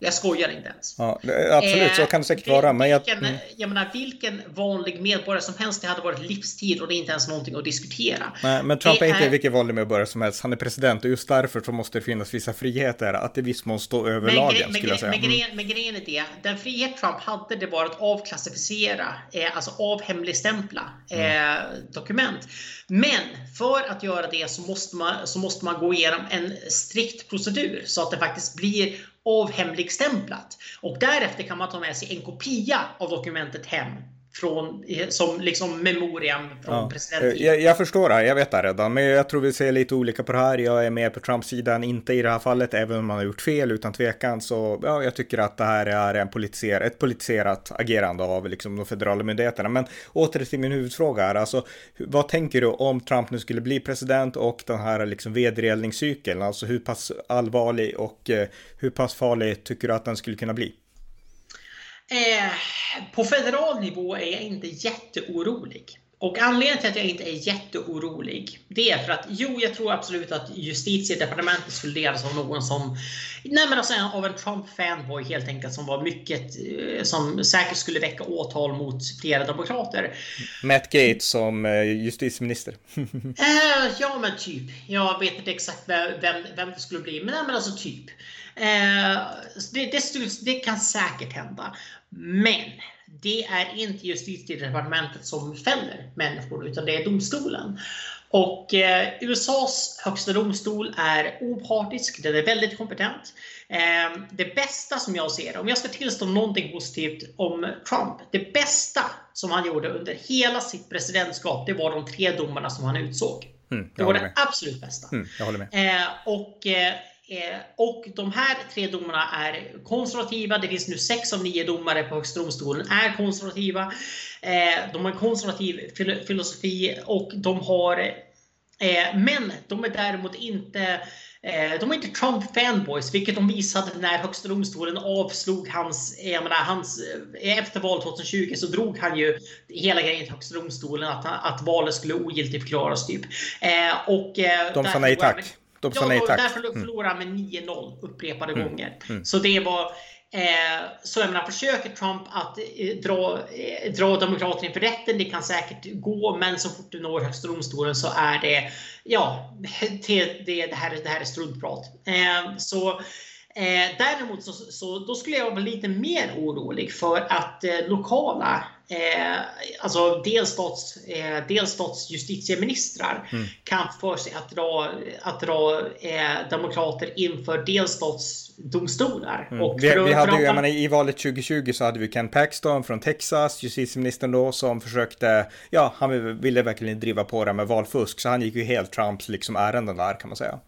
Jag skojar inte ens. Ja, absolut, så kan det säkert vara. Men jag, vilken, mm. jag menar, vilken vanlig medborgare som helst, det hade varit livstid och det är inte ens någonting att diskutera. Nej, men Trump det är inte är... vilken vanlig medborgare som helst. Han är president och just därför så måste det finnas vissa friheter att i viss mån stå över men, lagen. Men, jag säga. Men, mm. grejen, men grejen är det, den frihet Trump hade det var att avklassificera, eh, alltså avhemligstämpla eh, mm. dokument. Men för att göra det så måste, man, så måste man gå igenom en strikt procedur så att det faktiskt blir avhemligstämplat. Och därefter kan man ta med sig en kopia av dokumentet hem från, som liksom memoriam från ja. presidenten. Jag, jag, förstår det, jag vet det redan, men jag tror vi ser lite olika på det här. Jag är med på Trumps sida, inte i det här fallet, även om man har gjort fel utan tvekan. Så ja, jag tycker att det här är en politiser, ett politiserat agerande av liksom, de federala myndigheterna. Men åter till min huvudfråga här, alltså vad tänker du om Trump nu skulle bli president och den här liksom vedergällningscykeln? Alltså hur pass allvarlig och eh, hur pass farlig tycker du att den skulle kunna bli? Eh, på federal nivå är jag inte jätteorolig. Och anledningen till att jag inte är jätteorolig, det är för att jo, jag tror absolut att justitiedepartementet skulle ledas av någon som, nej men alltså av en Trump-fanboy helt enkelt, som var mycket, eh, som säkert skulle väcka åtal mot flera demokrater. Matt Gates som eh, justitieminister. äh, ja, men typ. Jag vet inte exakt vem, vem det skulle bli, men, nej, men alltså typ. Äh, det, det, det kan säkert hända. Men det är inte justitiedepartementet som fäller människor utan det är domstolen. Och eh, USAs högsta domstol är opartisk, den är väldigt kompetent. Eh, det bästa som jag ser, om jag ska tillstå någonting positivt om Trump, det bästa som han gjorde under hela sitt presidentskap, det var de tre domarna som han utsåg. Mm, det var det absolut bästa. Mm, jag håller med. Eh, och eh, Eh, och de här tre domarna är konservativa. Det finns nu sex av nio domare på Högsta domstolen är konservativa. Eh, de har en konservativ filosofi och de har eh, men de är däremot inte de är inte Trump-fanboys, vilket de visade när Högsta domstolen avslog hans... Jag menar, hans efter valet 2020 så drog han ju hela grejen till Högsta domstolen att, att valet skulle ogiltigförklaras. Typ. Och, de sa nej tack. De sa nej tack. Därför mm. förlorade han med 9-0 upprepade mm. gånger. Mm. Så det var... Eh, så jag menar, försöker Trump att eh, dra, eh, dra demokraterna inför rätten, det kan säkert gå, men så fort du når Högsta domstolen så är det, ja, det, det, det, här, det här är struntprat. Eh, så Eh, däremot så, så, då skulle jag vara lite mer orolig för att eh, lokala, eh, alltså delstats, eh, delstatsjustitieministrar mm. kan för sig att dra, att dra eh, demokrater inför delstatsdomstolar. Mm. Och vi, vi hade ju, menar, I valet 2020 så hade vi Ken Paxton från Texas, justitieministern då, som försökte, ja, han ville verkligen driva på det med valfusk, så han gick ju helt Trumps liksom ärenden där kan man säga.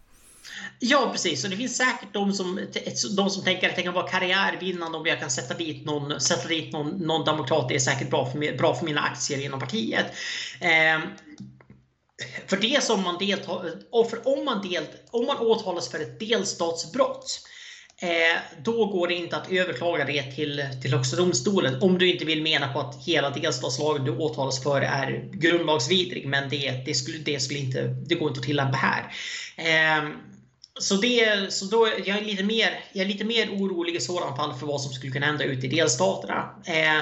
Ja, precis. Och det finns säkert de som, de som tänker att det kan vara karriärvinnande om jag kan sätta dit någon, sätta dit någon, någon demokrat. Det är säkert bra för, bra för mina aktier inom partiet. Eh, för det som man deltar, och för om man, delt, om man åtalas för ett delstatsbrott eh, då går det inte att överklaga det till, till Högsta domstolen om du inte vill mena på att hela delstatslagen du åtalas för är grundlagsvidrig. Men det, det, skulle, det, skulle inte, det går inte att tillämpa här. Eh, så, det, så då, jag, är lite mer, jag är lite mer orolig i sådana fall för vad som skulle kunna hända ute i delstaterna. Eh,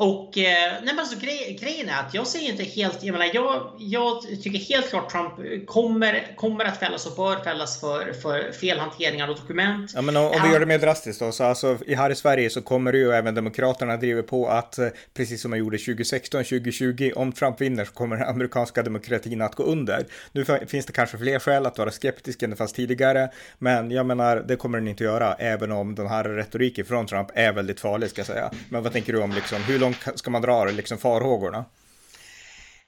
och eh, nej men alltså, grej, grejen är att jag ser inte helt, jag menar, jag, jag tycker helt klart Trump kommer, kommer att fällas och bör fällas för, för felhantering av dokument. Ja men om, om vi gör det mer drastiskt då, så alltså här i Sverige så kommer det ju även Demokraterna driva på att, eh, precis som man gjorde 2016, 2020, om Trump vinner så kommer den amerikanska demokratin att gå under. Nu finns det kanske fler skäl att vara skeptisk än det fanns tidigare, men jag menar, det kommer den inte göra, även om den här retoriken från Trump är väldigt farlig ska jag säga. Men vad tänker du om liksom, hur långt ska man dra liksom farhågorna?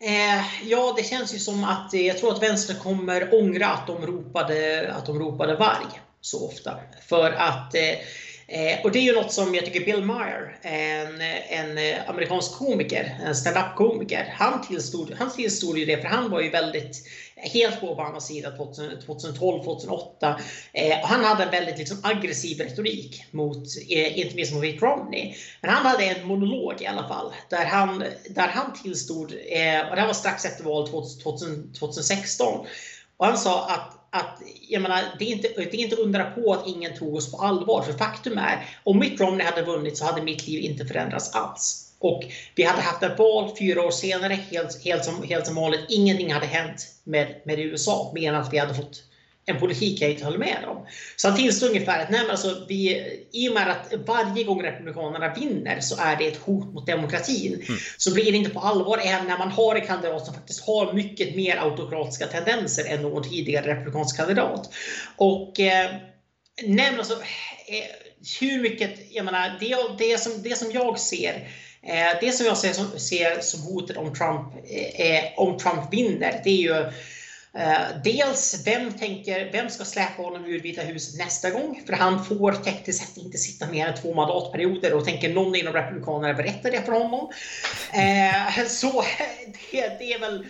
Eh, ja, det känns ju som att eh, jag tror att vänstern kommer ångra att de ropade, att de ropade varg så ofta. För att eh, Eh, och det är ju något som jag tycker Bill Maher, en, en amerikansk komiker, en up komiker han tillstod, han tillstod ju det för han var ju väldigt helt på Obamas sida 2012, 2008. Eh, han hade en väldigt liksom, aggressiv retorik mot, eh, inte minst mot Mitt Romney. Men han hade en monolog i alla fall där han, där han tillstod, eh, och det här var strax efter valet 2016. Och han sa att att jag menar, det, är inte, det är inte undra på att ingen tog oss på allvar. För faktum är, om Mitt Romney hade vunnit så hade mitt liv inte förändrats alls. Och vi hade haft ett val fyra år senare, helt, helt, som, helt som vanligt. Ingenting hade hänt med, med USA, mer än att vi hade fått en politik jag inte håller med om. Så han tillstår ungefär att nej, men alltså, vi, i och med att varje gång Republikanerna vinner så är det ett hot mot demokratin. Mm. Så blir det inte på allvar även när man har en kandidat som faktiskt har mycket mer autokratiska tendenser än någon tidigare republikansk kandidat. Och eh, nej, men alltså, eh, hur mycket, jag menar, det, det, som, det som jag ser eh, det som jag ser som, ser som hotet om Trump, eh, om Trump vinner, det är ju Eh, Eh, dels, vem, tänker, vem ska släpa honom ur Vita huset nästa gång? För han får tekniskt sett inte sitta mer än två mandatperioder och tänker någon inom Republikanerna berätta det för honom? Eh, så det, det, är väl,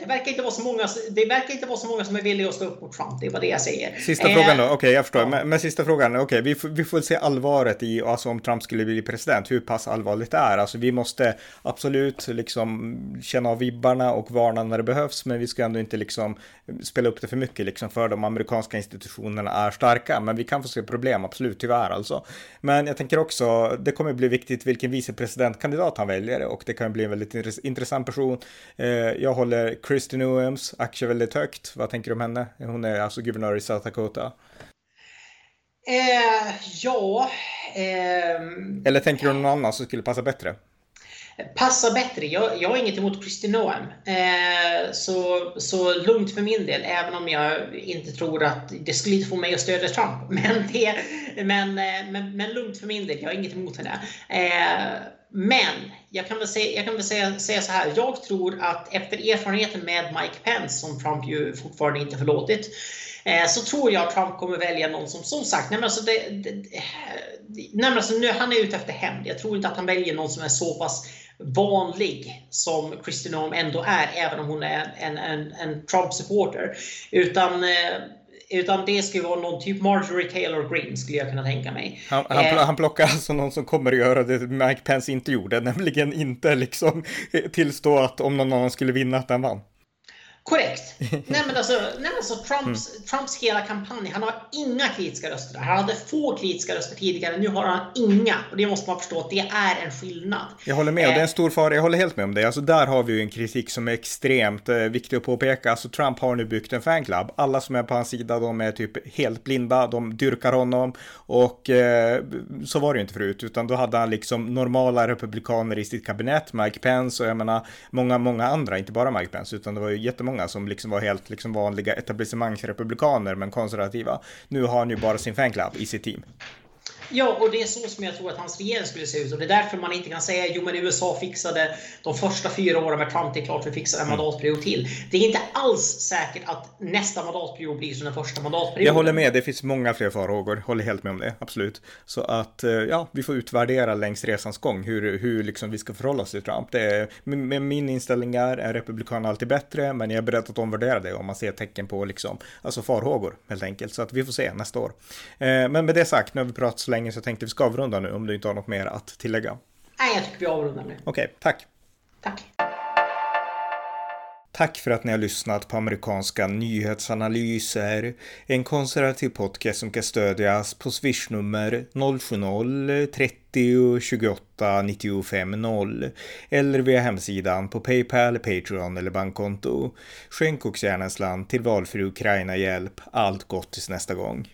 det, verkar inte vara så många, det verkar inte vara så många som är villiga att stå upp mot Trump. Det är vad det jag säger. Sista eh, frågan då. Okej, okay, jag förstår. Ja. Men, men, sista frågan. Okej, okay, vi, får, vi får se allvaret i, alltså om Trump skulle bli president, hur pass allvarligt det är. Alltså vi måste absolut liksom känna av vibbarna och varna när det behövs, men vi ska ändå inte liksom spela upp det för mycket liksom för de amerikanska institutionerna är starka. Men vi kan få se problem, absolut, tyvärr alltså. Men jag tänker också, det kommer bli viktigt vilken vicepresidentkandidat han väljer och det kan bli en väldigt intressant person. Eh, jag håller Kristin Noems aktie väldigt högt. Vad tänker du om henne? Hon är alltså guvernör i South Dakota. Eh, ja. Eh, Eller tänker du någon annan som skulle passa bättre? Passar bättre. Jag, jag har inget emot Kristi Noem. Eh, så, så lugnt för min del, även om jag inte tror att det skulle få mig att stödja Trump. Men, det, men, eh, men, men lugnt för min del, jag har inget emot henne. Eh, men jag kan väl, säga, jag kan väl säga, säga så här. Jag tror att efter erfarenheten med Mike Pence, som Trump ju fortfarande inte förlåtit, eh, så tror jag att Trump kommer välja någon som, som sagt, nej alltså det, det, nej alltså nu, han är ute efter hämnd. Jag tror inte att han väljer någon som är så pass vanlig som Kristi Noem ändå är, även om hon är en, en, en Trump-supporter. Utan eh, utan det skulle vara någon typ Marjorie Taylor Greene skulle jag kunna tänka mig. Han, han, eh, han plockar alltså någon som kommer att göra det Mike Pence inte gjorde, nämligen inte liksom tillstå att om någon annan skulle vinna att den vann. Korrekt. nej men alltså, nej alltså Trumps, mm. Trumps hela kampanj, han har inga kritiska röster. Han hade få kritiska röster tidigare, nu har han inga. Och det måste man förstå att det är en skillnad. Jag håller med, och det är en eh. stor fara. Jag håller helt med om det. Alltså där har vi ju en kritik som är extremt eh, viktig att påpeka. Alltså Trump har nu byggt en fanclub. Alla som är på hans sida, de är typ helt blinda, de dyrkar honom. Och eh, så var det ju inte förut, utan då hade han liksom normala republikaner i sitt kabinett, Mike Pence och jag menar många, många andra, inte bara Mike Pence, utan det var ju jättemånga jättemånga som liksom var helt liksom vanliga etablissemangsrepublikaner men konservativa. Nu har han ju bara sin fanclub i sitt team. Ja, och det är så som jag tror att hans regering skulle se ut. Och det är därför man inte kan säga jo men USA fixade de första fyra åren med Trump, det är klart vi fixar en mm. mandatperiod till. Det är inte alls säkert att nästa mandatperiod blir som den första mandatperioden. Jag håller med, det finns många fler farhågor. Håller helt med om det, absolut. Så att eh, ja, vi får utvärdera längs resans gång hur, hur liksom vi ska förhålla oss till Trump. Det är, med min inställning är, är republikan alltid bättre, men jag är beredd att omvärdera det om man ser tecken på liksom, alltså farhågor helt enkelt. Så att vi får se nästa år. Eh, men med det sagt, nu har vi pratat så länge länge så jag tänkte vi ska avrunda nu om du inte har något mer att tillägga. Nej, jag tycker vi avrundar nu. Okej, okay, tack. Tack. Tack för att ni har lyssnat på amerikanska nyhetsanalyser. En konservativ podcast som kan stödjas på swishnummer 070-30 28 95 0 eller via hemsidan på Paypal, Patreon eller bankkonto. Skänk också gärna en slant till valfri Ukraina-hjälp. Allt gott tills nästa gång.